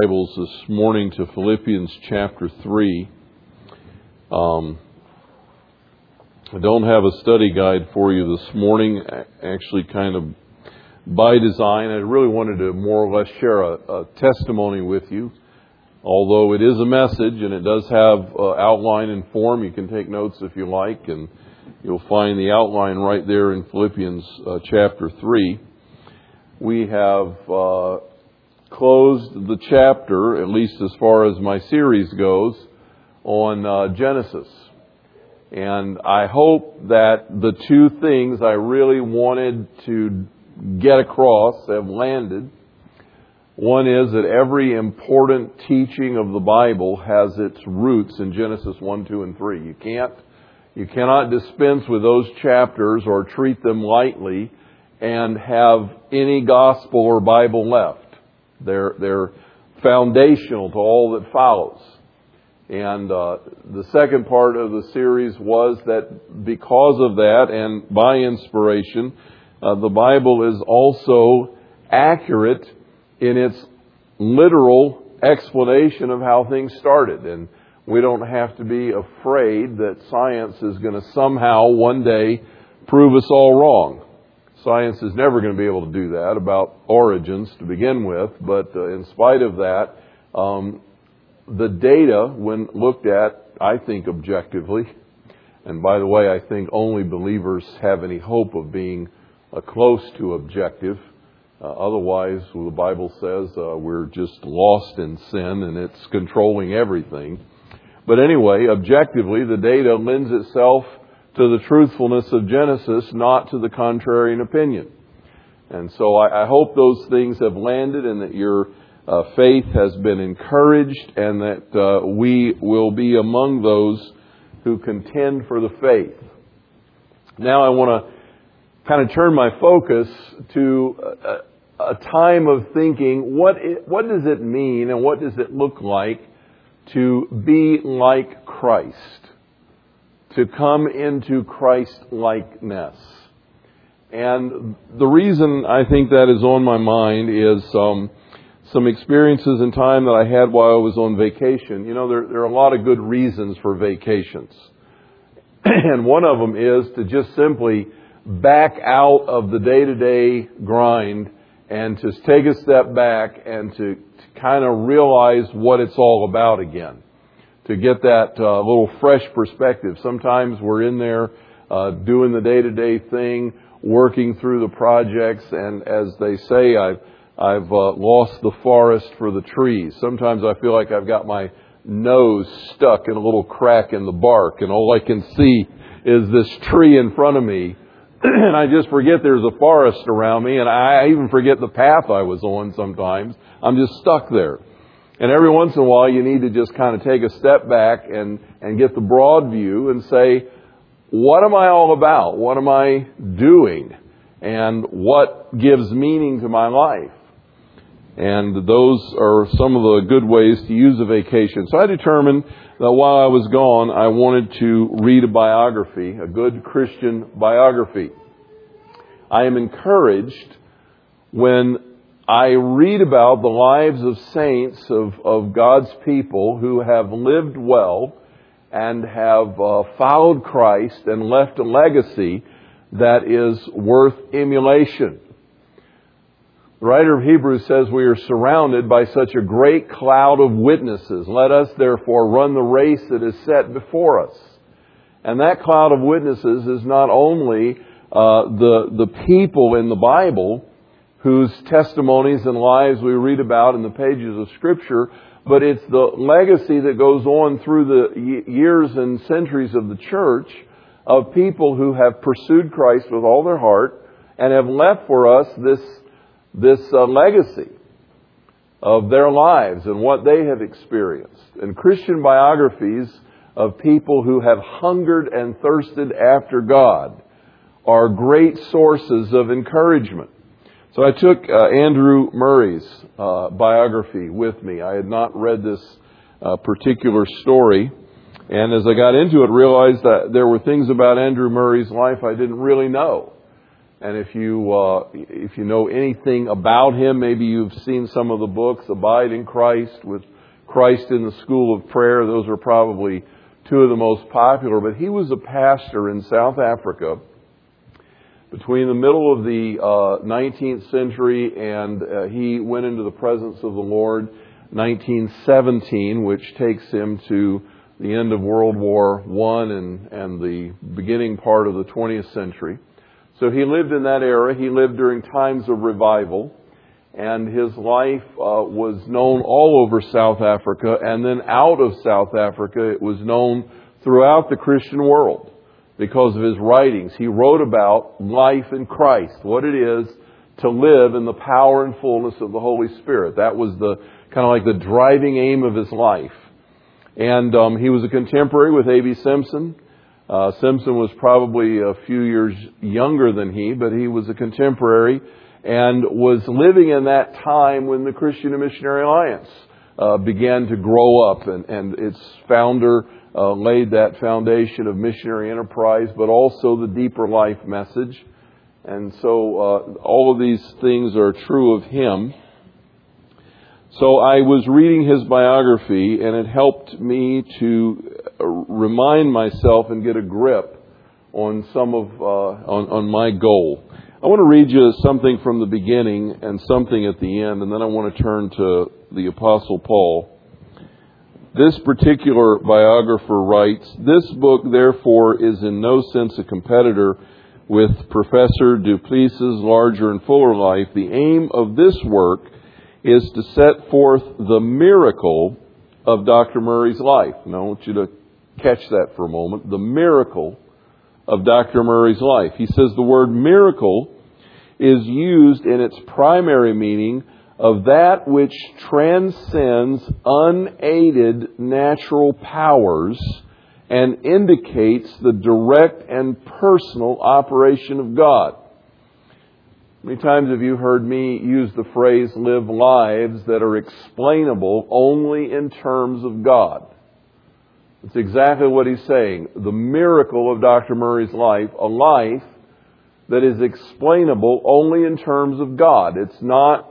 Bibles this morning to Philippians chapter 3. Um, I don't have a study guide for you this morning, actually, kind of by design. I really wanted to more or less share a, a testimony with you. Although it is a message and it does have uh, outline and form, you can take notes if you like, and you'll find the outline right there in Philippians uh, chapter 3. We have uh, closed the chapter, at least as far as my series goes, on uh, Genesis. And I hope that the two things I really wanted to get across have landed. One is that every important teaching of the Bible has its roots in Genesis 1, 2, and 3. You can't, you cannot dispense with those chapters or treat them lightly and have any gospel or Bible left. They're, they're foundational to all that follows. And uh, the second part of the series was that because of that and by inspiration, uh, the Bible is also accurate in its literal explanation of how things started. And we don't have to be afraid that science is going to somehow one day prove us all wrong. Science is never going to be able to do that about origins to begin with, but uh, in spite of that, um, the data, when looked at, I think objectively, and by the way, I think only believers have any hope of being uh, close to objective. Uh, otherwise, well, the Bible says uh, we're just lost in sin and it's controlling everything. But anyway, objectively, the data lends itself to the truthfulness of Genesis, not to the contrarian opinion. And so I, I hope those things have landed and that your uh, faith has been encouraged and that uh, we will be among those who contend for the faith. Now I want to kind of turn my focus to a, a time of thinking what, it, what does it mean and what does it look like to be like Christ? To come into Christ likeness. And the reason I think that is on my mind is um, some experiences in time that I had while I was on vacation. You know, there, there are a lot of good reasons for vacations. and one of them is to just simply back out of the day to day grind and to take a step back and to, to kind of realize what it's all about again to get that uh, little fresh perspective. Sometimes we're in there uh, doing the day-to-day thing, working through the projects, and as they say, I've I've uh, lost the forest for the trees. Sometimes I feel like I've got my nose stuck in a little crack in the bark, and all I can see is this tree in front of me, and I just forget there's a forest around me, and I even forget the path I was on. Sometimes I'm just stuck there. And every once in a while, you need to just kind of take a step back and, and get the broad view and say, what am I all about? What am I doing? And what gives meaning to my life? And those are some of the good ways to use a vacation. So I determined that while I was gone, I wanted to read a biography, a good Christian biography. I am encouraged when I read about the lives of saints, of, of God's people who have lived well and have uh, followed Christ and left a legacy that is worth emulation. The writer of Hebrews says we are surrounded by such a great cloud of witnesses. Let us therefore run the race that is set before us. And that cloud of witnesses is not only uh, the, the people in the Bible, whose testimonies and lives we read about in the pages of Scripture, but it's the legacy that goes on through the years and centuries of the church of people who have pursued Christ with all their heart and have left for us this, this uh, legacy of their lives and what they have experienced. And Christian biographies of people who have hungered and thirsted after God are great sources of encouragement. So I took uh, Andrew Murray's uh, biography with me. I had not read this uh, particular story. And as I got into it, realized that there were things about Andrew Murray's life I didn't really know. And if you uh, if you know anything about him, maybe you've seen some of the books, Abide in Christ with Christ in the School of Prayer. Those are probably two of the most popular. But he was a pastor in South Africa between the middle of the uh, 19th century and uh, he went into the presence of the Lord 1917, which takes him to the end of World War I and, and the beginning part of the 20th century. So he lived in that era. He lived during times of revival. And his life uh, was known all over South Africa. And then out of South Africa, it was known throughout the Christian world because of his writings. He wrote about life in Christ, what it is to live in the power and fullness of the Holy Spirit. That was the kind of like the driving aim of his life. And um, he was a contemporary with A.B. Simpson. Uh, Simpson was probably a few years younger than he, but he was a contemporary and was living in that time when the Christian and Missionary Alliance uh, began to grow up, and, and its founder uh, laid that foundation of missionary enterprise, but also the deeper life message. And so uh, all of these things are true of him. So I was reading his biography, and it helped me to uh, remind myself and get a grip on some of uh, on, on my goal. I want to read you something from the beginning and something at the end, and then I want to turn to the Apostle Paul. This particular biographer writes, This book, therefore, is in no sense a competitor with Professor Du Plessis's larger and fuller life. The aim of this work is to set forth the miracle of Dr. Murray's life. And I want you to catch that for a moment. The miracle of Dr. Murray's life. He says the word miracle is used in its primary meaning of that which transcends unaided natural powers and indicates the direct and personal operation of God. Many times have you heard me use the phrase live lives that are explainable only in terms of God? It's exactly what he's saying. The miracle of Dr. Murray's life, a life that is explainable only in terms of God. It's not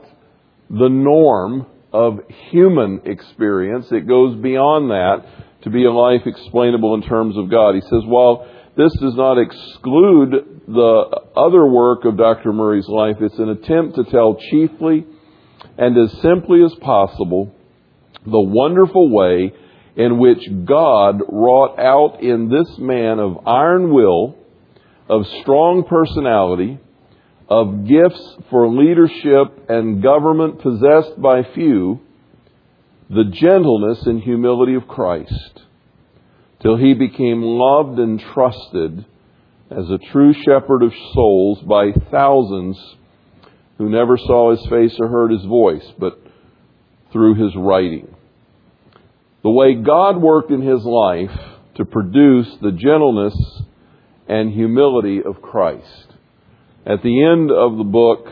the norm of human experience. It goes beyond that to be a life explainable in terms of God. He says, while this does not exclude the other work of Dr. Murray's life. It's an attempt to tell chiefly and as simply as possible the wonderful way in which God wrought out in this man of iron will, of strong personality, of gifts for leadership and government possessed by few, the gentleness and humility of Christ till he became loved and trusted as a true shepherd of souls by thousands who never saw his face or heard his voice, but through his writing. The way God worked in his life to produce the gentleness and humility of Christ. At the end of the book,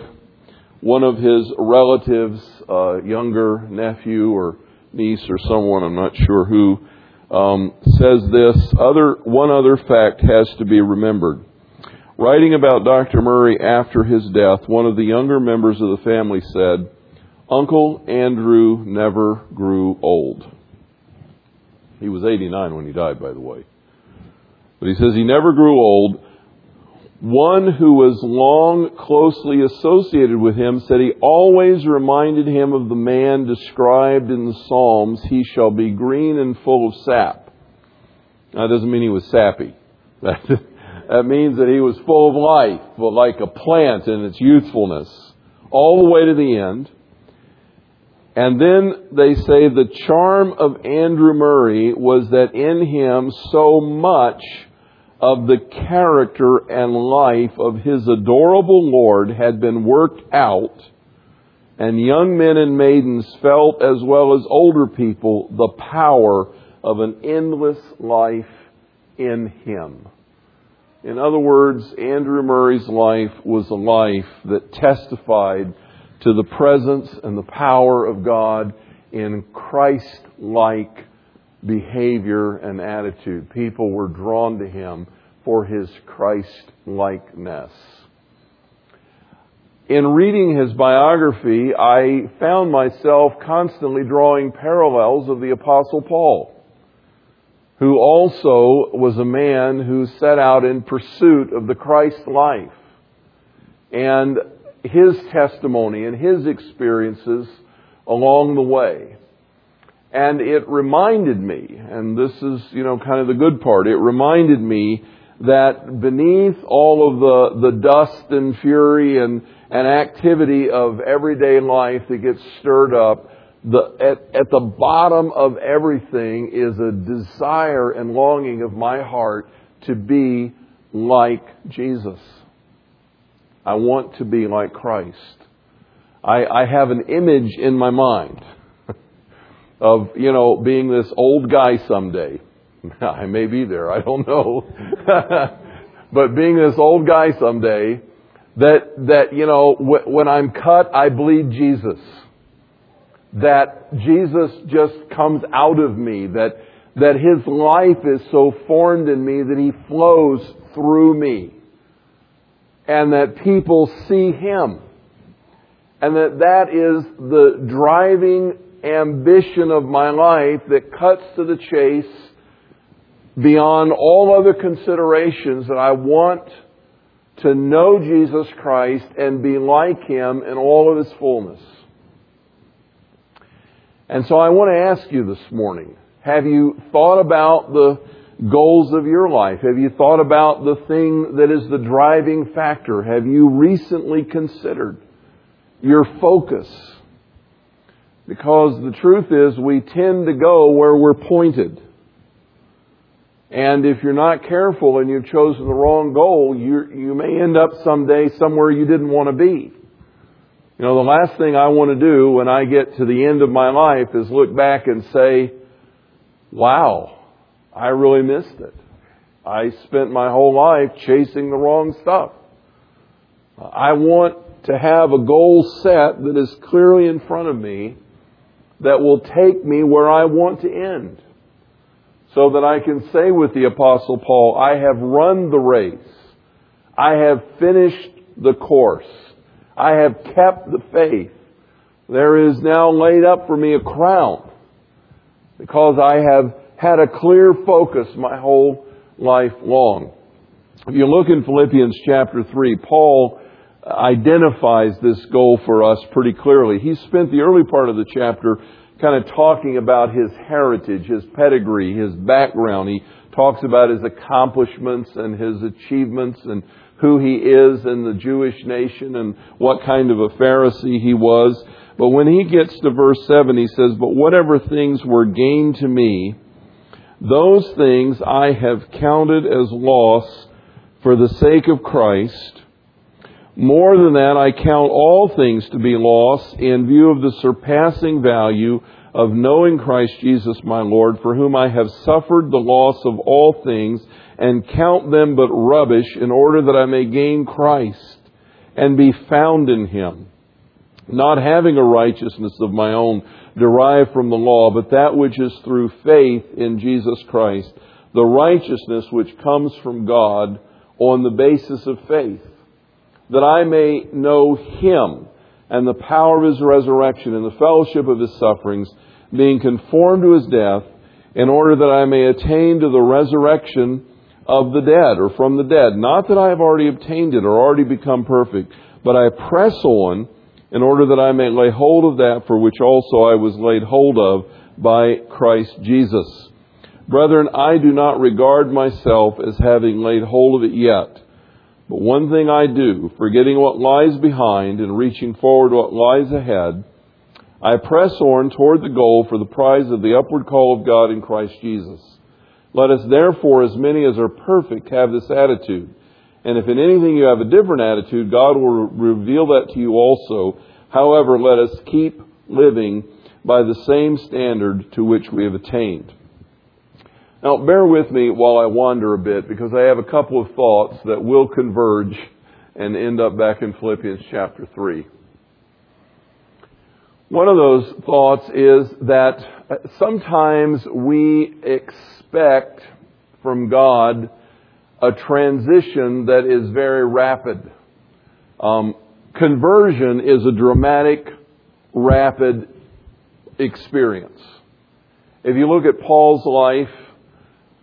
one of his relatives, uh, younger nephew or niece or someone, I'm not sure who, um, says this other one other fact has to be remembered. Writing about Dr. Murray after his death, one of the younger members of the family said, Uncle Andrew never grew old. He was 89 when he died, by the way. But he says he never grew old. One who was long closely associated with him said he always reminded him of the man described in the Psalms, he shall be green and full of sap. That doesn't mean he was sappy. That, that means that he was full of life, but like a plant in its youthfulness, all the way to the end. And then they say the charm of Andrew Murray was that in him so much of the character and life of his adorable Lord had been worked out, and young men and maidens felt, as well as older people, the power of an endless life in him. In other words, Andrew Murray's life was a life that testified to the presence and the power of God in Christ like behavior and attitude. People were drawn to him for his Christ likeness. in reading his biography, I found myself constantly drawing parallels of the Apostle Paul, who also was a man who set out in pursuit of the Christ life. And his testimony and his experiences along the way. And it reminded me, and this is, you know, kind of the good part, it reminded me that beneath all of the, the dust and fury and, and activity of everyday life that gets stirred up, the, at, at the bottom of everything is a desire and longing of my heart to be like Jesus. I want to be like Christ. I, I have an image in my mind of, you know, being this old guy someday I may be there, I don't know. but being this old guy someday, that, that, you know, w- when I'm cut, I bleed Jesus. That Jesus just comes out of me, that, that His life is so formed in me that He flows through me. And that people see Him. And that that is the driving ambition of my life that cuts to the chase beyond all other considerations that I want to know Jesus Christ and be like Him in all of His fullness. And so I want to ask you this morning, have you thought about the goals of your life? Have you thought about the thing that is the driving factor? Have you recently considered your focus? Because the truth is we tend to go where we're pointed. And if you're not careful and you've chosen the wrong goal, you, you may end up someday somewhere you didn't want to be. You know, the last thing I want to do when I get to the end of my life is look back and say, wow, I really missed it. I spent my whole life chasing the wrong stuff. I want to have a goal set that is clearly in front of me that will take me where I want to end so that I can say with the apostle Paul, I have run the race. I have finished the course. I have kept the faith. There is now laid up for me a crown because I have had a clear focus my whole life long. If you look in Philippians chapter 3, Paul identifies this goal for us pretty clearly. He spent the early part of the chapter kind of talking about his heritage, his pedigree, his background. He talks about his accomplishments and his achievements and who he is in the Jewish nation and what kind of a Pharisee he was. But when he gets to verse 7, he says, But whatever things were gained to me, those things I have counted as loss for the sake of Christ. More than that, I count all things to be loss in view of the surpassing value of knowing Christ Jesus my Lord, for whom I have suffered the loss of all things, and count them but rubbish, in order that I may gain Christ and be found in him, not having a righteousness of my own derived from the law, but that which is through faith in Jesus Christ, the righteousness which comes from God on the basis of faith that I may know him and the power of his resurrection and the fellowship of his sufferings, being conformed to his death, in order that I may attain to the resurrection of the dead, or from the dead. Not that I have already obtained it or already become perfect, but I press on in order that I may lay hold of that for which also I was laid hold of by Christ Jesus. Brethren, I do not regard myself as having laid hold of it yet. But one thing I do, forgetting what lies behind and reaching forward what lies ahead, I press on toward the goal for the prize of the upward call of God in Christ Jesus. Let us therefore, as many as are perfect, have this attitude. And if in anything you have a different attitude, God will reveal that to you also. However, let us keep living by the same standard to which we have attained. Now, bear with me while I wander a bit because I have a couple of thoughts that will converge and end up back in Philippians chapter 3. One of those thoughts is that sometimes we expect from God a transition that is very rapid. Um, conversion is a dramatic, rapid experience. If you look at Paul's life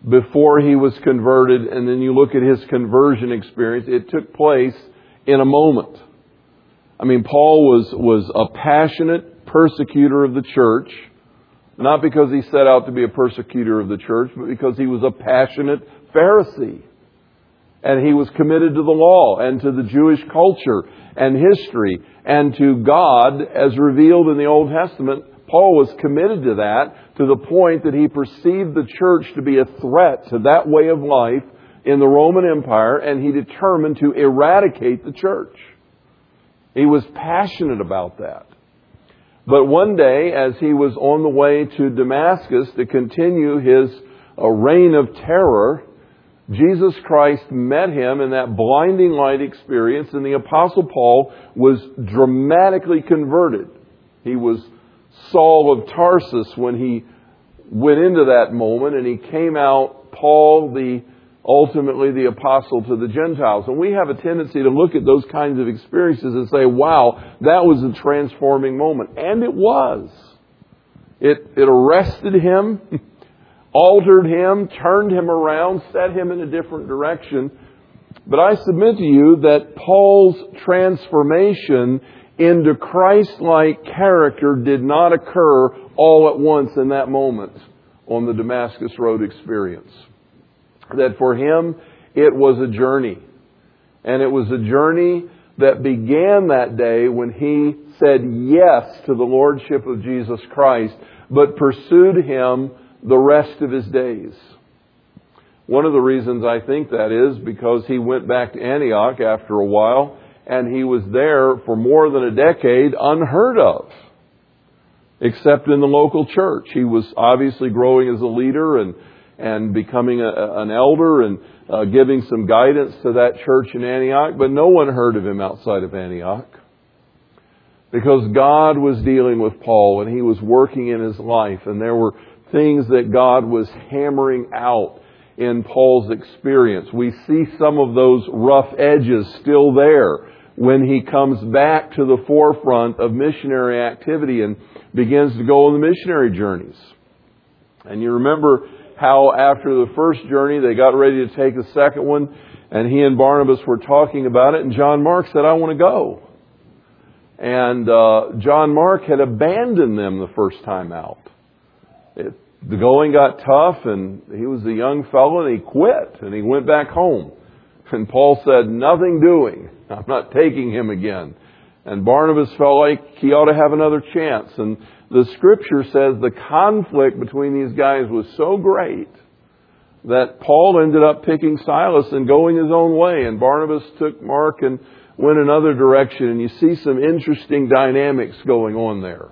before he was converted and then you look at his conversion experience, it took place in a moment. I mean, Paul was, was a passionate persecutor of the church, not because he set out to be a persecutor of the church, but because he was a passionate Pharisee. And he was committed to the law and to the Jewish culture and history and to God as revealed in the Old Testament. Paul was committed to that to the point that he perceived the church to be a threat to that way of life in the Roman Empire and he determined to eradicate the church. He was passionate about that. But one day, as he was on the way to Damascus to continue his uh, reign of terror, Jesus Christ met him in that blinding light experience, and the Apostle Paul was dramatically converted. He was Saul of Tarsus when he went into that moment, and he came out Paul, the ultimately the apostle to the Gentiles. And we have a tendency to look at those kinds of experiences and say, wow, that was a transforming moment. And it was. It, it arrested him. altered him, turned him around, set him in a different direction. But I submit to you that Paul's transformation into Christ-like character did not occur all at once in that moment on the Damascus Road experience. That for him, it was a journey. And it was a journey that began that day when he said yes to the Lordship of Jesus Christ, but pursued him the rest of his days. One of the reasons I think that is because he went back to Antioch after a while and he was there for more than a decade unheard of, except in the local church. He was obviously growing as a leader and, and becoming a, an elder and uh, giving some guidance to that church in Antioch, but no one heard of him outside of Antioch. Because God was dealing with Paul and he was working in his life and there were things that God was hammering out in Paul's experience. We see some of those rough edges still there when he comes back to the forefront of missionary activity and begins to go on the missionary journeys. And you remember how after the first journey they got ready to take the second one and he and Barnabas were talking about it and John Mark said, I want to go. And uh, John Mark had abandoned them the first time out. It, the going got tough and he was a young fellow and he quit and he went back home. And Paul said, nothing doing. I'm not taking him again. And Barnabas felt like he ought to have another chance. And the scripture says the conflict between these guys was so great that Paul ended up picking Silas and going his own way. And Barnabas took Mark and went another direction. And you see some interesting dynamics going on there.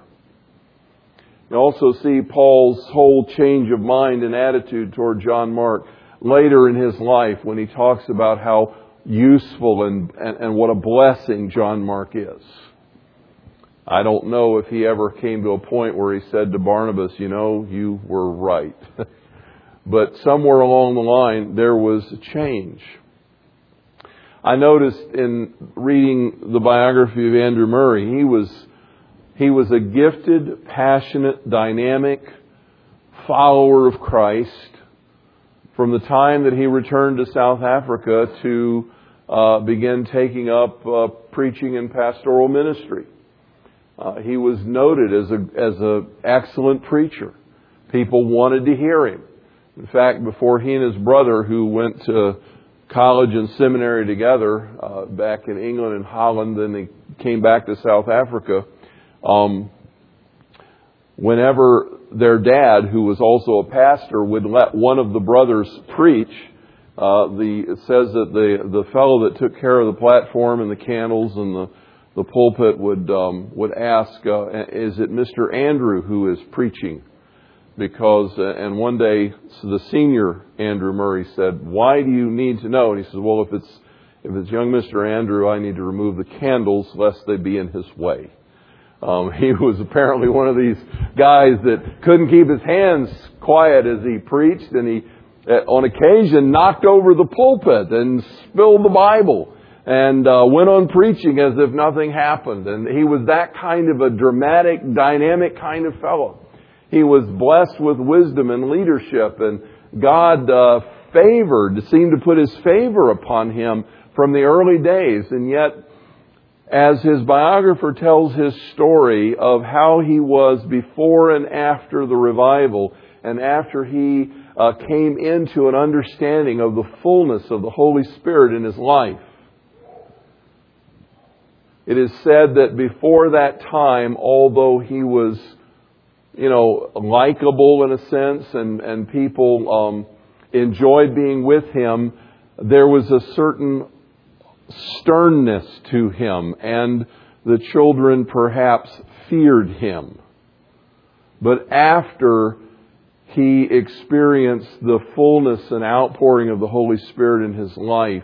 You also see Paul's whole change of mind and attitude toward John Mark later in his life when he talks about how useful and, and, and what a blessing John Mark is. I don't know if he ever came to a point where he said to Barnabas, you know, you were right. but somewhere along the line, there was a change. I noticed in reading the biography of Andrew Murray, he was he was a gifted, passionate, dynamic follower of Christ from the time that he returned to South Africa to uh, begin taking up uh, preaching and pastoral ministry. Uh, he was noted as a as a excellent preacher. People wanted to hear him. In fact, before he and his brother, who went to college and seminary together uh, back in England and Holland, then they came back to South Africa um, whenever their dad, who was also a pastor, would let one of the brothers preach, uh, the, it says that the, the fellow that took care of the platform and the candles and the, the pulpit would, um, would ask, uh, is it Mr. Andrew who is preaching? Because, uh, and one day, the senior Andrew Murray said, why do you need to know? And he says, well, if it's, if it's young Mr. Andrew, I need to remove the candles lest they be in his way. Um, he was apparently one of these guys that couldn't keep his hands quiet as he preached, and he, uh, on occasion, knocked over the pulpit and spilled the Bible. and uh, went on preaching as if nothing happened. And he was that kind of a dramatic, dynamic kind of fellow. He was blessed with wisdom and leadership, and God uh, favored, seemed to put his favor upon him from the early days. And yet, as his biographer tells his story of how he was before and after the revival, and after he uh, came into an understanding of the fullness of the Holy Spirit in his life, it is said that before that time, although he was, you know, likable in a sense and, and people um, enjoyed being with him, there was a certain sternness to him, and the children perhaps feared him. But after he experienced the fullness and outpouring of the Holy Spirit in his life,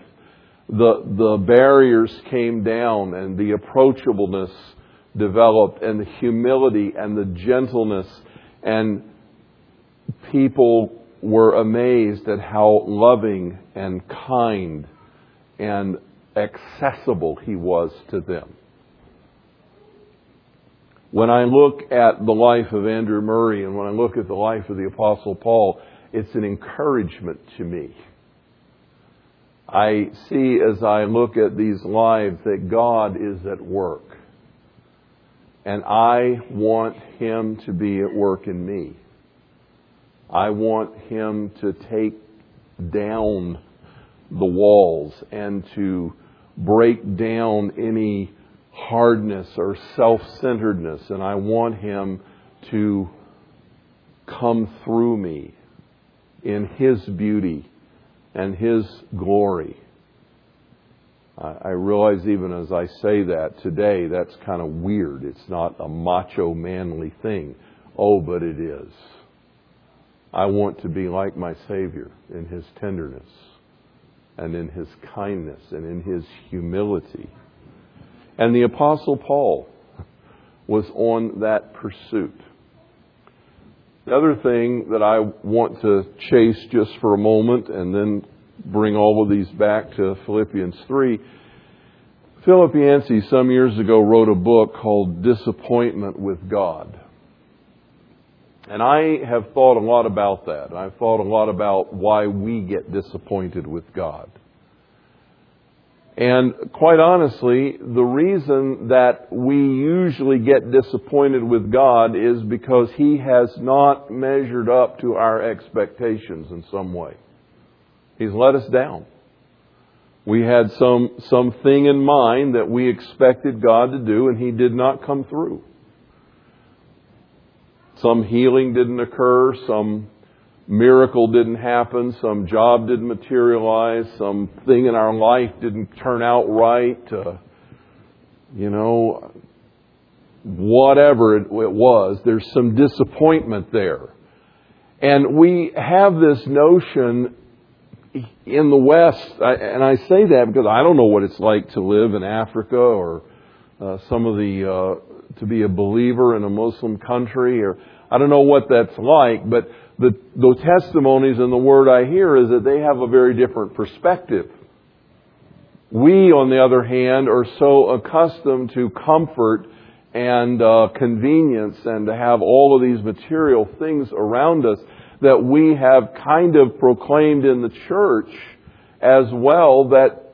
the, the barriers came down and the approachableness developed and the humility and the gentleness and people were amazed at how loving and kind and accessible he was to them. When I look at the life of Andrew Murray and when I look at the life of the Apostle Paul, it's an encouragement to me. I see as I look at these lives that God is at work. And I want Him to be at work in me. I want Him to take down the walls and to break down any hardness or self centeredness. And I want Him to come through me in His beauty and His glory. I realize even as I say that today, that's kind of weird. It's not a macho, manly thing. Oh, but it is. I want to be like my Savior in His tenderness and in His kindness and in His humility. And the Apostle Paul was on that pursuit. The other thing that I want to chase just for a moment and then bring all of these back to Philippians 3. Philip Yancey some years ago wrote a book called Disappointment with God. And I have thought a lot about that. I've thought a lot about why we get disappointed with God. And quite honestly, the reason that we usually get disappointed with God is because He has not measured up to our expectations in some way. He's let us down. We had some, something in mind that we expected God to do and He did not come through. Some healing didn't occur, some miracle didn't happen, some job didn't materialize, some thing in our life didn't turn out right, uh, you know, whatever it, it was, there's some disappointment there. And we have this notion in the West, and I say that because I don't know what it's like to live in Africa or uh, some of the, uh, to be a believer in a Muslim country, or I don't know what that's like, but the, the testimonies and the word I hear is that they have a very different perspective. We, on the other hand, are so accustomed to comfort and uh, convenience and to have all of these material things around us that we have kind of proclaimed in the church as well that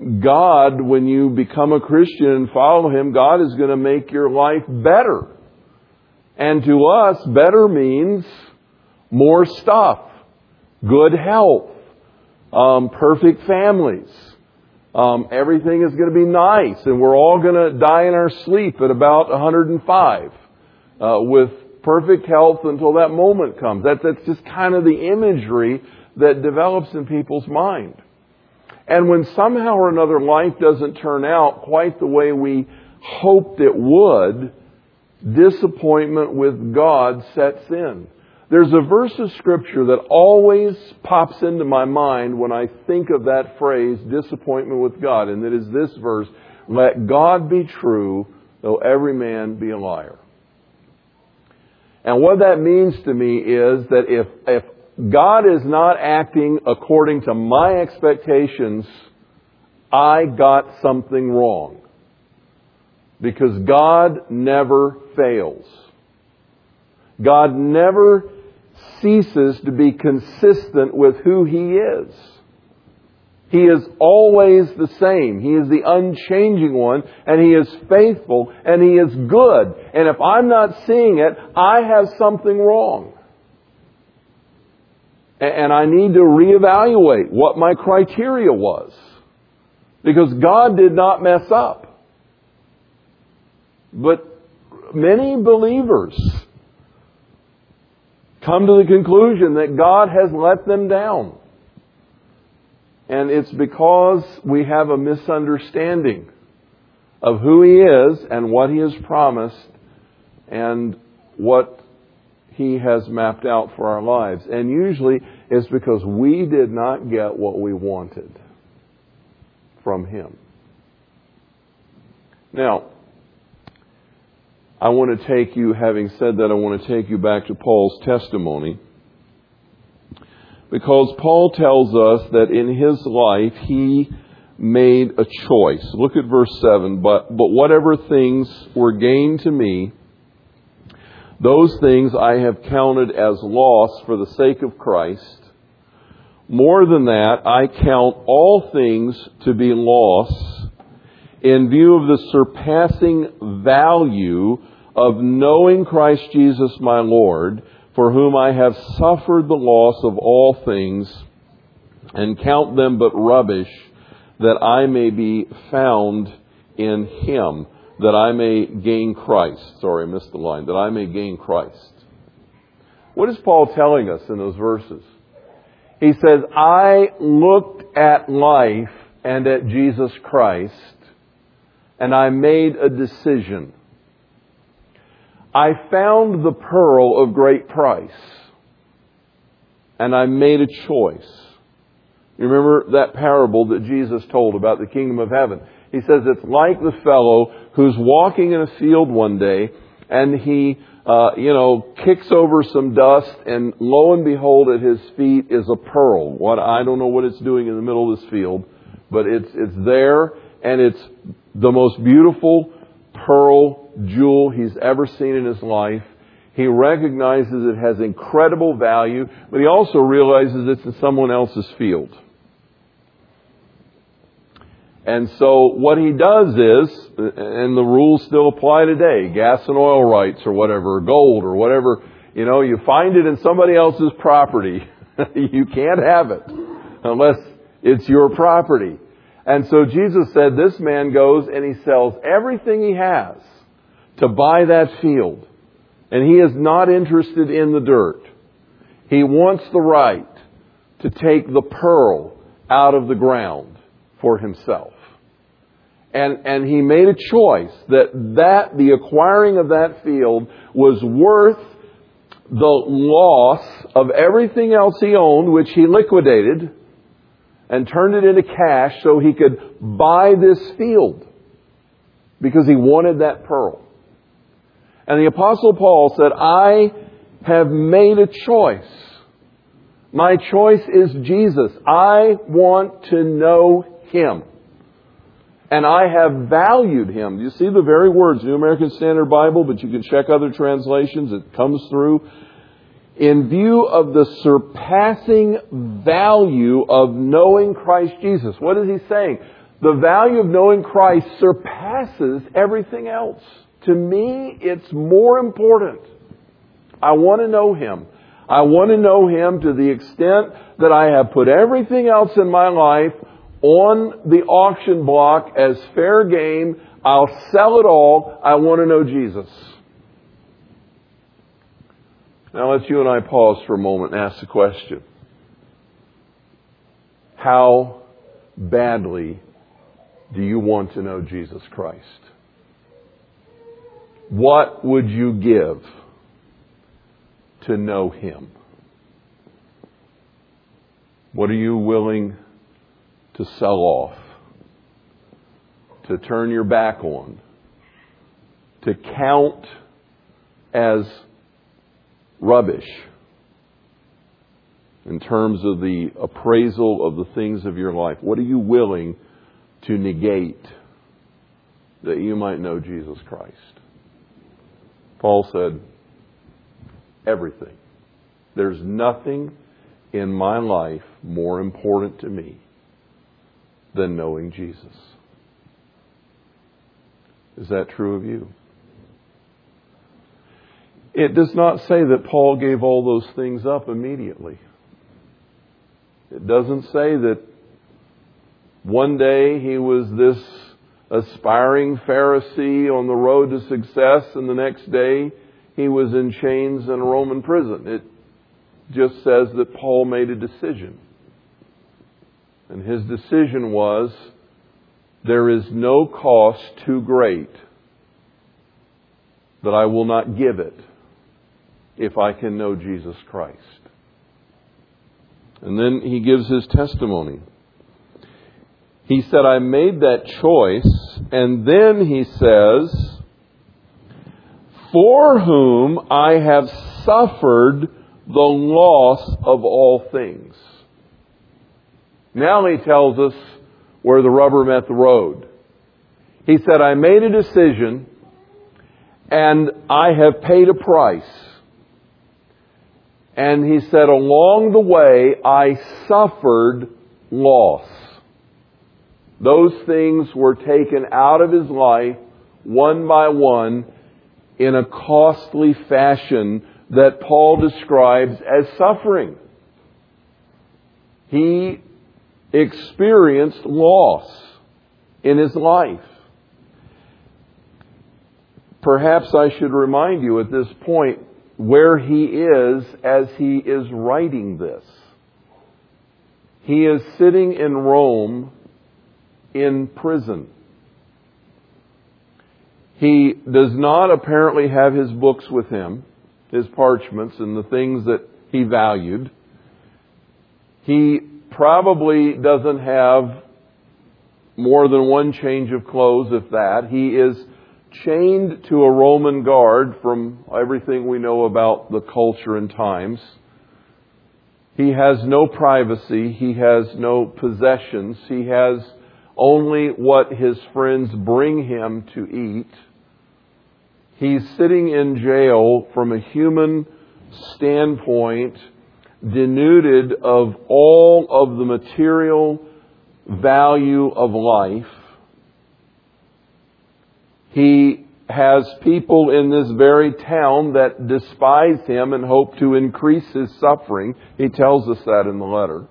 God, when you become a Christian and follow Him, God is going to make your life better. And to us, better means more stuff, good health, um, perfect families. Um, everything is going to be nice, and we're all going to die in our sleep at about 105 uh, with perfect health until that moment comes. That, that's just kind of the imagery that develops in people's mind. And when somehow or another life doesn't turn out quite the way we hoped it would, disappointment with God sets in. There's a verse of scripture that always pops into my mind when I think of that phrase, disappointment with God, and it is this verse, let God be true, though every man be a liar. And what that means to me is that if, if God is not acting according to my expectations I got something wrong. Because God never fails. God never ceases to be consistent with who He is. He is always the same. He is the unchanging one, and He is faithful, and He is good. And if I'm not seeing it, I have something wrong. And I need to reevaluate what my criteria was. Because God did not mess up. But many believers come to the conclusion that God has let them down. And it's because we have a misunderstanding of who He is and what He has promised and what He has mapped out for our lives. And usually it's because we did not get what we wanted from Him. Now, I want to take you, having said that, I want to take you back to Paul's testimony because Paul tells us that in his life he made a choice. Look at verse 7. But, but whatever things were gained to me, those things I have counted as loss for the sake of Christ. More than that, I count all things to be loss in view of the surpassing value of knowing Christ Jesus my Lord for whom I have suffered the loss of all things, and count them but rubbish, that I may be found in him, that I may gain Christ. Sorry, I missed the line. That I may gain Christ. What is Paul telling us in those verses? He says, I looked at life and at Jesus Christ, and I made a decision. I found the pearl of great price. And I made a choice. You remember that parable that Jesus told about the kingdom of heaven? He says it's like the fellow who's walking in a field one day and he, uh, you know, kicks over some dust and lo and behold at his feet is a pearl. What, I don't know what it's doing in the middle of this field, but it's, it's there and it's the most beautiful pearl jewel he's ever seen in his life. He recognizes it has incredible value, but he also realizes it's in someone else's field. And so what he does is, and the rules still apply today, gas and oil rights or whatever, gold or whatever, you know, you find it in somebody else's property. you can't have it unless it's your property. And so Jesus said this man goes and he sells everything he has to buy that field. And he is not interested in the dirt. He wants the right to take the pearl out of the ground for himself. And, and he made a choice that, that the acquiring of that field was worth the loss of everything else he owned, which he liquidated and turned it into cash so he could buy this field because he wanted that pearl. And the apostle Paul said, I have made a choice. My choice is Jesus. I want to know Him. And I have valued Him. You see the very words, New American Standard Bible, but you can check other translations. It comes through. In view of the surpassing value of knowing Christ Jesus. What is he saying? The value of knowing Christ surpasses everything else. To me, it's more important. I want to know Him. I want to know Him to the extent that I have put everything else in my life on the auction block as fair game. I'll sell it all. I want to know Jesus. Now let's you and I pause for a moment and ask the question. How badly do you want to know Jesus Christ? What would you give to know Him? What are you willing to sell off? To turn your back on? To count as rubbish in terms of the appraisal of the things of your life? What are you willing to negate that you might know Jesus Christ. Paul said, everything. There's nothing in my life more important to me than knowing Jesus. Is that true of you? It does not say that Paul gave all those things up immediately. It doesn't say that one day he was this aspiring Pharisee on the road to success, and the next day he was in chains in a Roman prison. It just says that Paul made a decision. And his decision was there is no cost too great that I will not give it if I can know Jesus Christ. And then he gives his testimony. He said, I made that choice. And then he says, For whom I have suffered the loss of all things. Now he tells us where the rubber met the road. He said, I made a decision and I have paid a price. And he said, along the way, I suffered loss. Those things were taken out of his life one by one in a costly fashion that Paul describes as suffering. He experienced loss in his life. Perhaps I should remind you at this point where he is as he is writing this. He is sitting in Rome in prison. He does not apparently have his books with him, his parchments and the things that he valued. He probably doesn't have more than one change of clothes, if that. He is chained to a Roman guard from everything we know about the culture and times. He has no privacy. He has no possessions. He has only what his friends bring him to eat. He's sitting in jail from a human standpoint, denuded of all of the material value of life. He has people in this very town that despise him and hope to increase his suffering. He tells us that in the letter.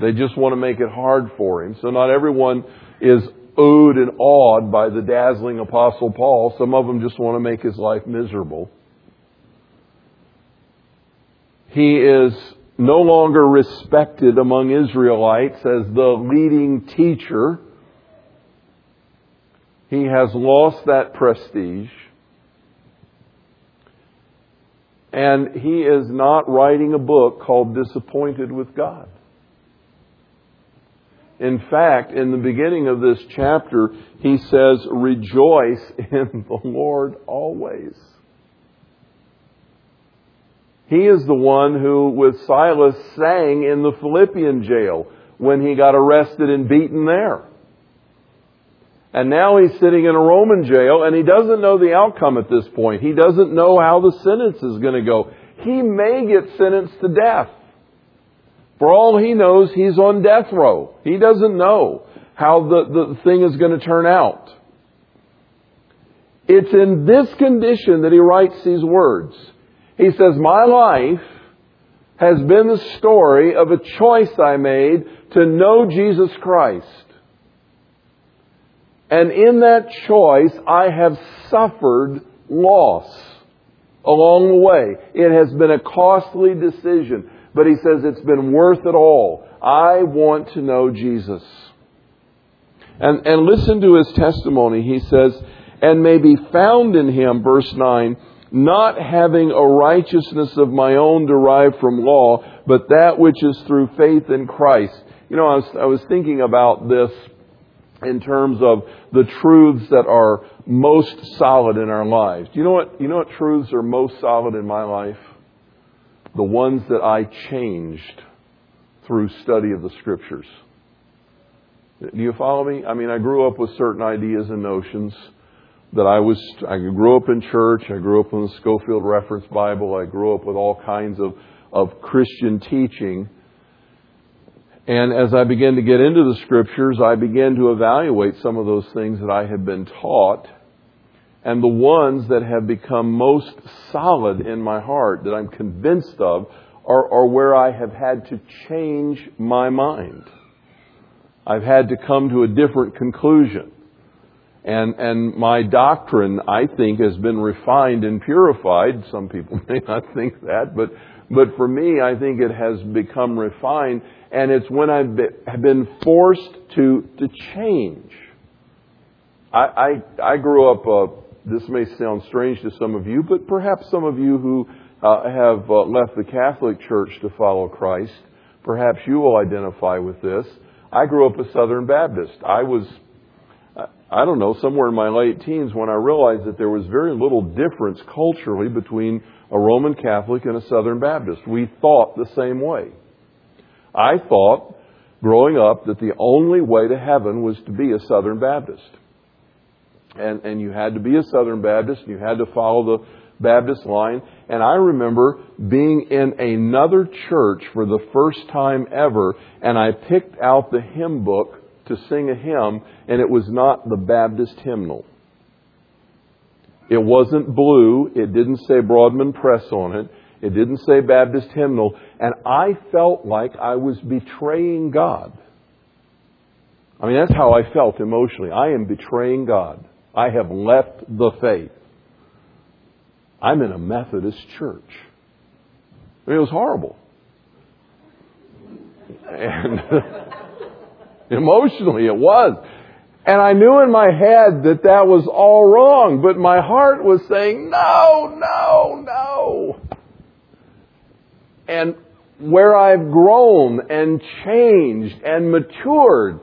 They just want to make it hard for him. So not everyone is owed and awed by the dazzling Apostle Paul. Some of them just want to make his life miserable. He is no longer respected among Israelites as the leading teacher. He has lost that prestige. And he is not writing a book called Disappointed with God. In fact, in the beginning of this chapter, he says, Rejoice in the Lord always. He is the one who, with Silas, sang in the Philippian jail when he got arrested and beaten there. And now he's sitting in a Roman jail and he doesn't know the outcome at this point. He doesn't know how the sentence is going to go. He may get sentenced to death. For all he knows, he's on death row. He doesn't know how the, the thing is going to turn out. It's in this condition that he writes these words. He says, My life has been the story of a choice I made to know Jesus Christ. And in that choice, I have suffered loss along the way. It has been a costly decision. But he says it's been worth it all. I want to know Jesus. And, and listen to his testimony. He says, and may be found in him, verse 9, not having a righteousness of my own derived from law, but that which is through faith in Christ. You know, I was, I was thinking about this in terms of the truths that are most solid in our lives. Do you know what, you know what truths are most solid in my life? the ones that I changed through study of the scriptures. Do you follow me? I mean, I grew up with certain ideas and notions that I was, I grew up in church, I grew up in the Scofield Reference Bible, I grew up with all kinds of, of Christian teaching. And as I began to get into the scriptures, I began to evaluate some of those things that I had been taught. And the ones that have become most solid in my heart, that I'm convinced of, are, are where I have had to change my mind. I've had to come to a different conclusion. And, and my doctrine, I think, has been refined and purified. Some people may not think that, but, but for me, I think it has become refined. And it's when I've been forced to, to change. I, I, I grew up, uh, this may sound strange to some of you, but perhaps some of you who uh, have uh, left the Catholic Church to follow Christ, perhaps you will identify with this. I grew up a Southern Baptist. I was, I don't know, somewhere in my late teens when I realized that there was very little difference culturally between a Roman Catholic and a Southern Baptist. We thought the same way. I thought, growing up, that the only way to heaven was to be a Southern Baptist. And, and you had to be a Southern Baptist, and you had to follow the Baptist line. And I remember being in another church for the first time ever, and I picked out the hymn book to sing a hymn, and it was not the Baptist hymnal. It wasn't blue. It didn't say Broadman Press on it. It didn't say Baptist hymnal. And I felt like I was betraying God. I mean, that's how I felt emotionally. I am betraying God. I have left the faith. I'm in a Methodist church. I mean, it was horrible. And emotionally, it was. And I knew in my head that that was all wrong, but my heart was saying, no, no, no. And where I've grown and changed and matured,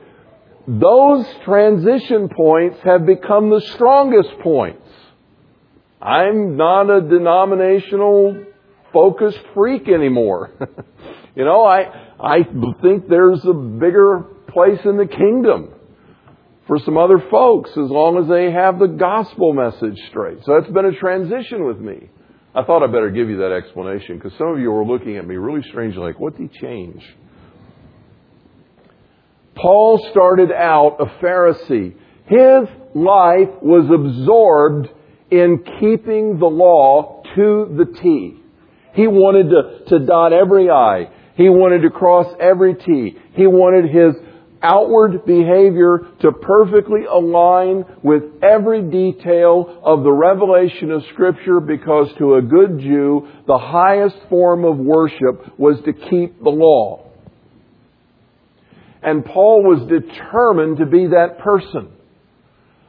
those transition points have become the strongest points. I'm not a denominational focused freak anymore. you know, I, I think there's a bigger place in the kingdom for some other folks as long as they have the gospel message straight. So that's been a transition with me. I thought I'd better give you that explanation because some of you were looking at me really strangely like, what did he change? Paul started out a Pharisee. His life was absorbed in keeping the law to the T. He wanted to, to dot every I. He wanted to cross every T. He wanted his outward behavior to perfectly align with every detail of the revelation of Scripture because to a good Jew, the highest form of worship was to keep the law. And Paul was determined to be that person.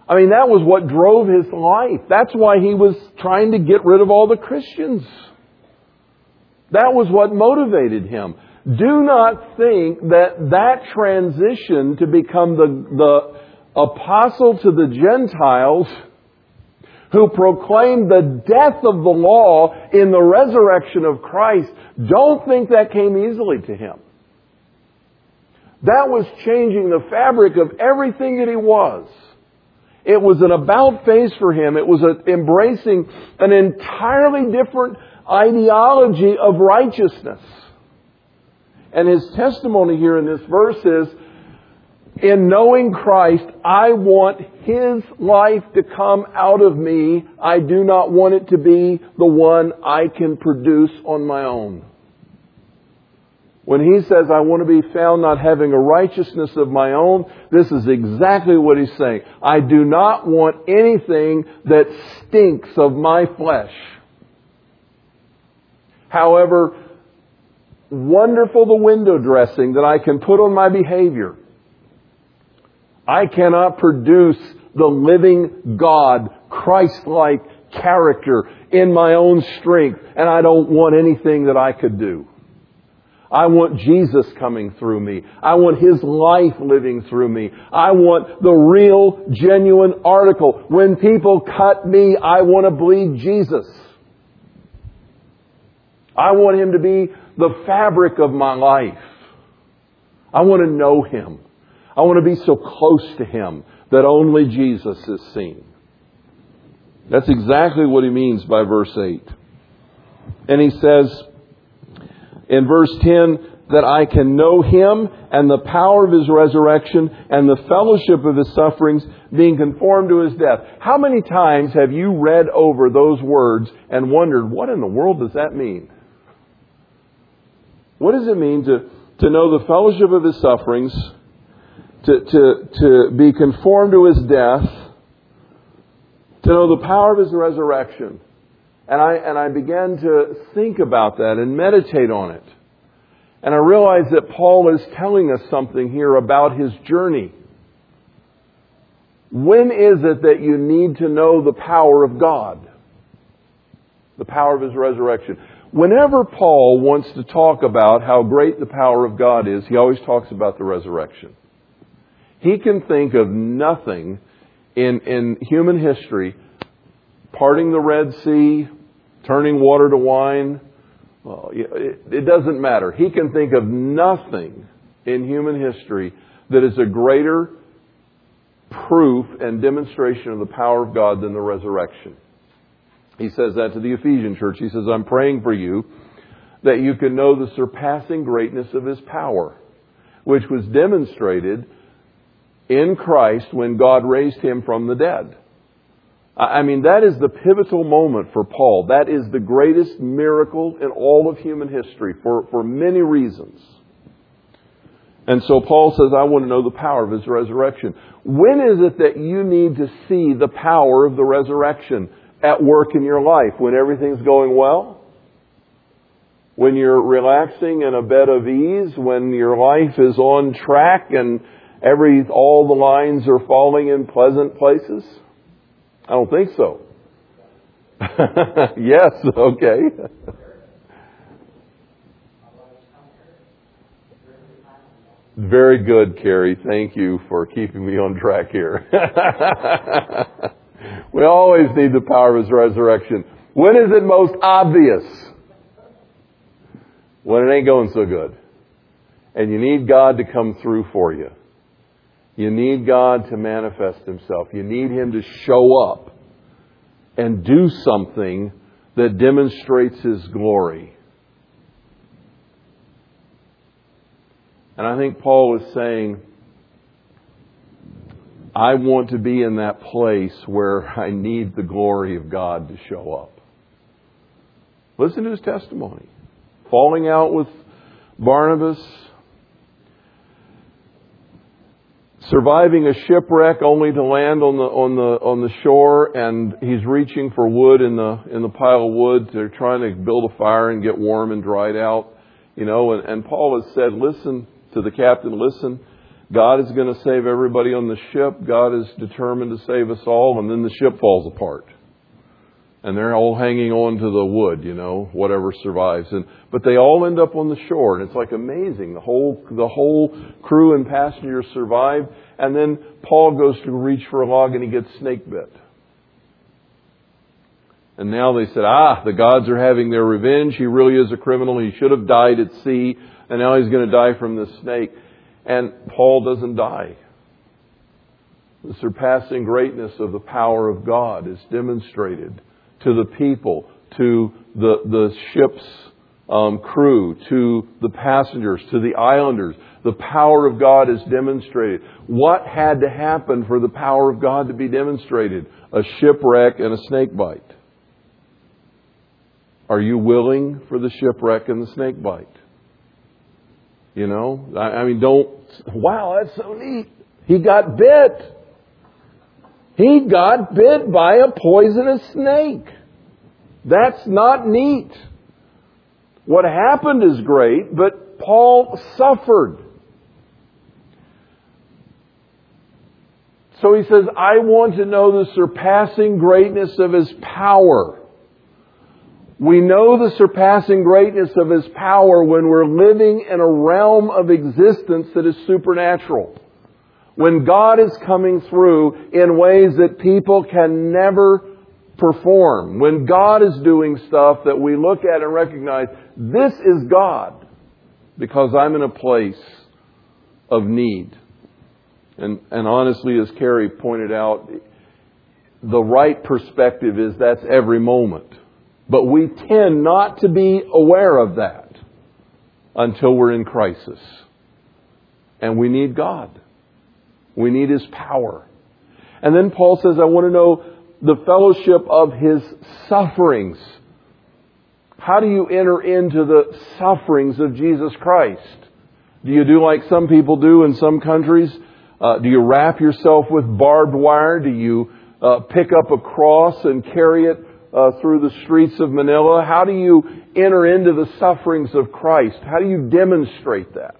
I mean, that was what drove his life. That's why he was trying to get rid of all the Christians. That was what motivated him. Do not think that that transition to become the, the apostle to the Gentiles who proclaimed the death of the law in the resurrection of Christ, don't think that came easily to him. That was changing the fabric of everything that he was. It was an about face for him. It was embracing an entirely different ideology of righteousness. And his testimony here in this verse is, in knowing Christ, I want His life to come out of me. I do not want it to be the one I can produce on my own. When he says, I want to be found not having a righteousness of my own, this is exactly what he's saying. I do not want anything that stinks of my flesh. However, wonderful the window dressing that I can put on my behavior. I cannot produce the living God, Christ-like character in my own strength, and I don't want anything that I could do. I want Jesus coming through me. I want His life living through me. I want the real, genuine article. When people cut me, I want to bleed Jesus. I want Him to be the fabric of my life. I want to know Him. I want to be so close to Him that only Jesus is seen. That's exactly what he means by verse 8. And he says in verse 10 that I can know him and the power of his resurrection and the fellowship of his sufferings, being conformed to his death. How many times have you read over those words and wondered, what in the world does that mean? What does it mean to, to know the fellowship of his sufferings, to, to, to be conformed to his death, to know the power of his resurrection? And I, and I began to think about that and meditate on it. And I realized that Paul is telling us something here about his journey. When is it that you need to know the power of God? The power of his resurrection. Whenever Paul wants to talk about how great the power of God is, he always talks about the resurrection. He can think of nothing in, in human history, parting the Red Sea, turning water to wine, well, it, it doesn't matter. He can think of nothing in human history that is a greater proof and demonstration of the power of God than the resurrection. He says that to the Ephesian church. He says, I'm praying for you that you can know the surpassing greatness of His power, which was demonstrated in Christ when God raised Him from the dead. I mean, that is the pivotal moment for Paul. That is the greatest miracle in all of human history for, for many reasons. And so Paul says, I want to know the power of his resurrection. When is it that you need to see the power of the resurrection at work in your life? When everything's going well? When you're relaxing in a bed of ease? When your life is on track and every, all the lines are falling in pleasant places? I don't think so. yes, okay. Very good, Carrie. Thank you for keeping me on track here. we always need the power of His resurrection. When is it most obvious? When it ain't going so good. And you need God to come through for you. You need God to manifest Himself. You need Him to show up and do something that demonstrates His glory. And I think Paul is saying, I want to be in that place where I need the glory of God to show up. Listen to his testimony. Falling out with Barnabas, surviving a shipwreck only to land on the on the on the shore and he's reaching for wood in the in the pile of wood they're trying to build a fire and get warm and dried out you know and, and paul has said listen to the captain listen god is going to save everybody on the ship god is determined to save us all and then the ship falls apart and they're all hanging on to the wood, you know, whatever survives. And but they all end up on the shore, and it's like amazing. The whole the whole crew and passengers survive, and then Paul goes to reach for a log and he gets snake bit. And now they said, ah, the gods are having their revenge. He really is a criminal. He should have died at sea, and now he's going to die from this snake. And Paul doesn't die. The surpassing greatness of the power of God is demonstrated to the people, to the, the ship's um, crew, to the passengers, to the islanders. The power of God is demonstrated. What had to happen for the power of God to be demonstrated? A shipwreck and a snake bite. Are you willing for the shipwreck and the snake bite? You know, I, I mean, don't, wow, that's so neat. He got bit. He got bit by a poisonous snake. That's not neat. What happened is great, but Paul suffered. So he says, I want to know the surpassing greatness of his power. We know the surpassing greatness of his power when we're living in a realm of existence that is supernatural when God is coming through in ways that people can never perform, when God is doing stuff that we look at and recognize, this is God, because I'm in a place of need. And, and honestly, as Carrie pointed out, the right perspective is that's every moment. But we tend not to be aware of that until we're in crisis. And we need God. We need His power. And then Paul says, I want to know the fellowship of His sufferings. How do you enter into the sufferings of Jesus Christ? Do you do like some people do in some countries? Uh, do you wrap yourself with barbed wire? Do you uh, pick up a cross and carry it uh, through the streets of Manila? How do you enter into the sufferings of Christ? How do you demonstrate that?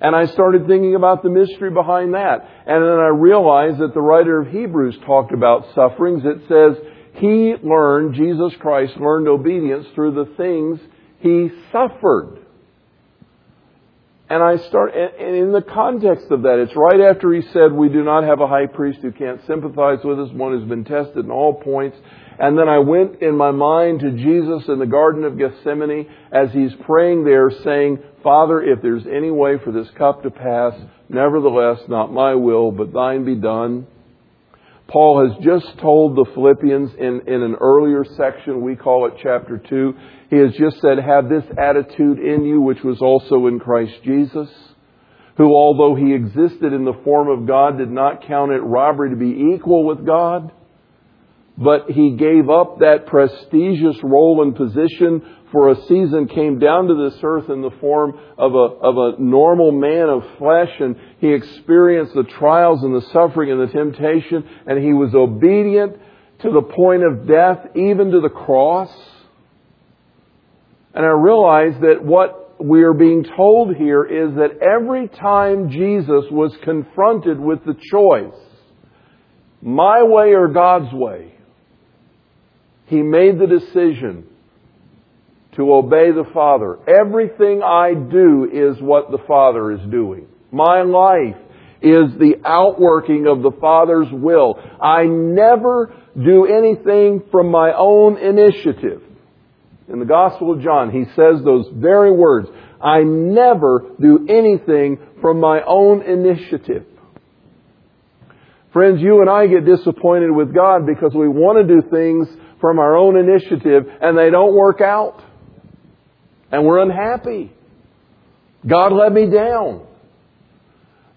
And I started thinking about the mystery behind that. And then I realized that the writer of Hebrews talked about sufferings. It says, He learned, Jesus Christ learned obedience through the things He suffered. And I start, and in the context of that, it's right after he said, we do not have a high priest who can't sympathize with us, one who's been tested in all points. And then I went in my mind to Jesus in the Garden of Gethsemane as he's praying there saying, Father, if there's any way for this cup to pass, nevertheless, not my will, but thine be done. Paul has just told the Philippians in, in an earlier section, we call it chapter 2, he has just said, have this attitude in you which was also in Christ Jesus, who although he existed in the form of God, did not count it robbery to be equal with God, but he gave up that prestigious role and position for a season, came down to this earth in the form of a, of a normal man of flesh, and he experienced the trials and the suffering and the temptation, and he was obedient to the point of death, even to the cross. And I realize that what we are being told here is that every time Jesus was confronted with the choice, my way or God's way, he made the decision to obey the Father. Everything I do is what the Father is doing. My life is the outworking of the Father's will. I never do anything from my own initiative. In the Gospel of John, he says those very words. I never do anything from my own initiative. Friends, you and I get disappointed with God because we want to do things from our own initiative and they don't work out. And we're unhappy. God let me down.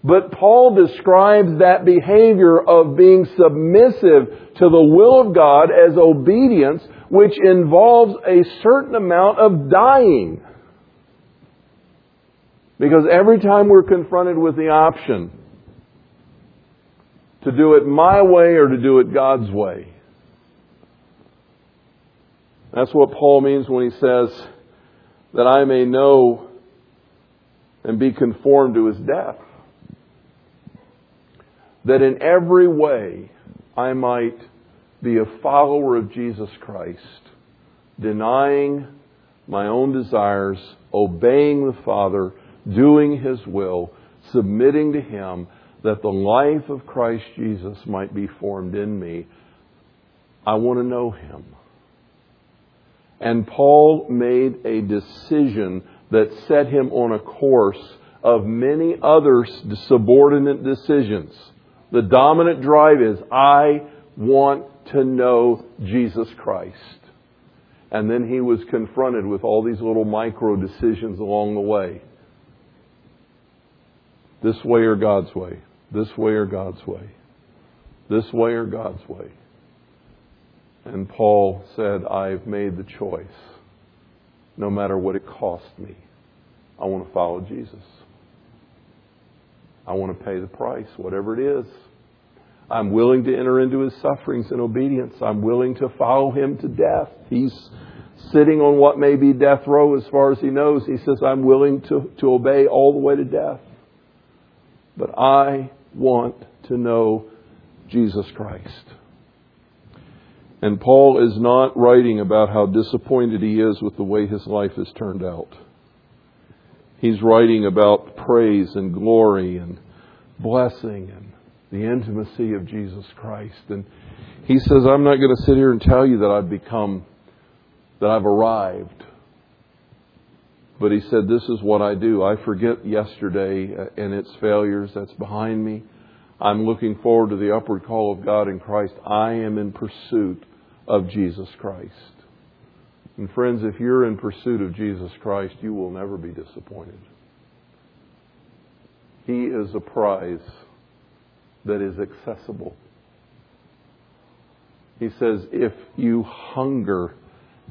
But Paul describes that behavior of being submissive to the will of God as obedience, which involves a certain amount of dying. Because every time we're confronted with the option to do it my way or to do it God's way, that's what Paul means when he says, that I may know and be conformed to his death. That in every way I might be a follower of Jesus Christ, denying my own desires, obeying the Father, doing his will, submitting to him, that the life of Christ Jesus might be formed in me. I want to know him. And Paul made a decision that set him on a course of many other subordinate decisions. The dominant drive is, I want to know Jesus Christ. And then he was confronted with all these little micro decisions along the way. This way or God's way. This way or God's way. This way or God's way. And Paul said, I've made the choice. No matter what it costs me, I want to follow Jesus. I want to pay the price, whatever it is. I'm willing to enter into his sufferings in obedience. I'm willing to follow him to death. He's sitting on what may be death row as far as he knows. He says, I'm willing to, to obey all the way to death. But I want to know Jesus Christ. And Paul is not writing about how disappointed he is with the way his life has turned out. He's writing about praise and glory and blessing and the intimacy of Jesus Christ. And he says, I'm not going to sit here and tell you that I've become, that I've arrived. But he said, This is what I do. I forget yesterday and its failures. That's behind me. I'm looking forward to the upward call of God in Christ. I am in pursuit of Jesus Christ. And friends, if you're in pursuit of Jesus Christ, you will never be disappointed. He is a prize that is accessible. He says, If you hunger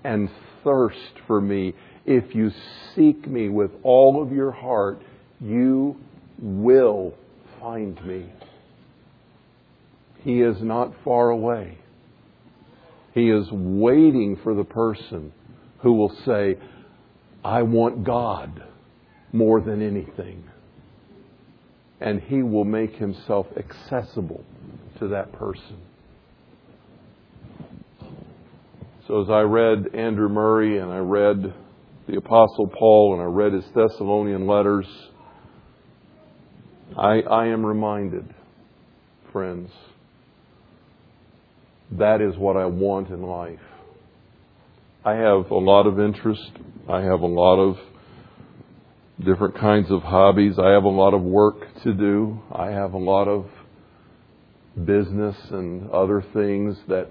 and thirst for me, if you seek me with all of your heart, you will find me. He is not far away. He is waiting for the person who will say, I want God more than anything. And He will make Himself accessible to that person. So as I read Andrew Murray and I read the Apostle Paul and I read his Thessalonian letters, I, I am reminded, friends, that is what I want in life. I have a lot of interest. I have a lot of different kinds of hobbies. I have a lot of work to do. I have a lot of business and other things that,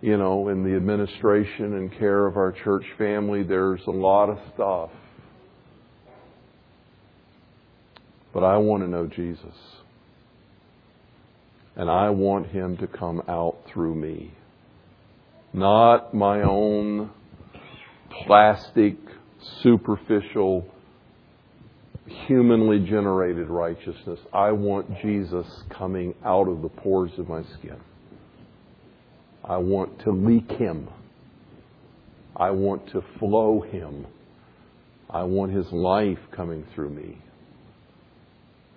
you know, in the administration and care of our church family, there's a lot of stuff. But I want to know Jesus. And I want him to come out through me. Not my own plastic, superficial, humanly generated righteousness. I want Jesus coming out of the pores of my skin. I want to leak him. I want to flow him. I want his life coming through me.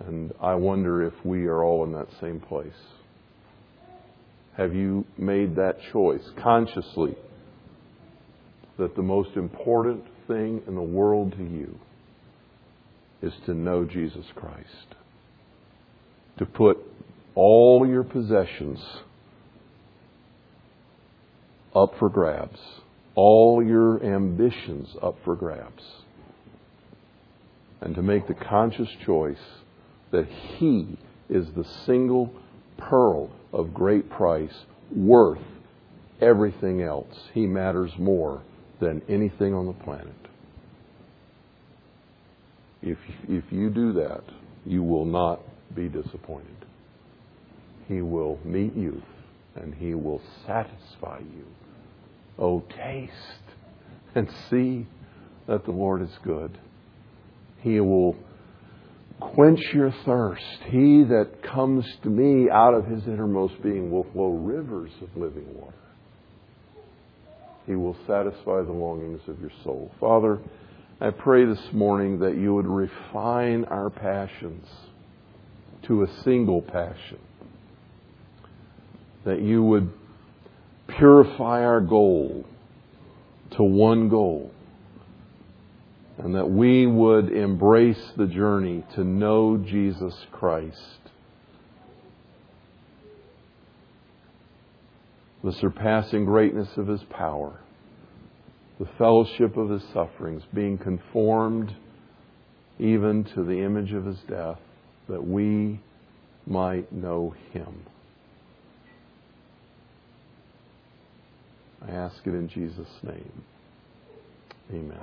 And I wonder if we are all in that same place. Have you made that choice consciously that the most important thing in the world to you is to know Jesus Christ? To put all your possessions up for grabs, all your ambitions up for grabs, and to make the conscious choice that He is the single pearl of great price, worth everything else. He matters more than anything on the planet. If, if you do that, you will not be disappointed. He will meet you and He will satisfy you. Oh, taste and see that the Lord is good. He will quench your thirst. He that comes to me out of his innermost being will flow rivers of living water. He will satisfy the longings of your soul. Father, I pray this morning that you would refine our passions to a single passion. That you would purify our goal to one goal and that we would embrace the journey to know Jesus Christ. The surpassing greatness of his power, the fellowship of his sufferings, being conformed even to the image of his death, that we might know him. I ask it in Jesus' name. Amen.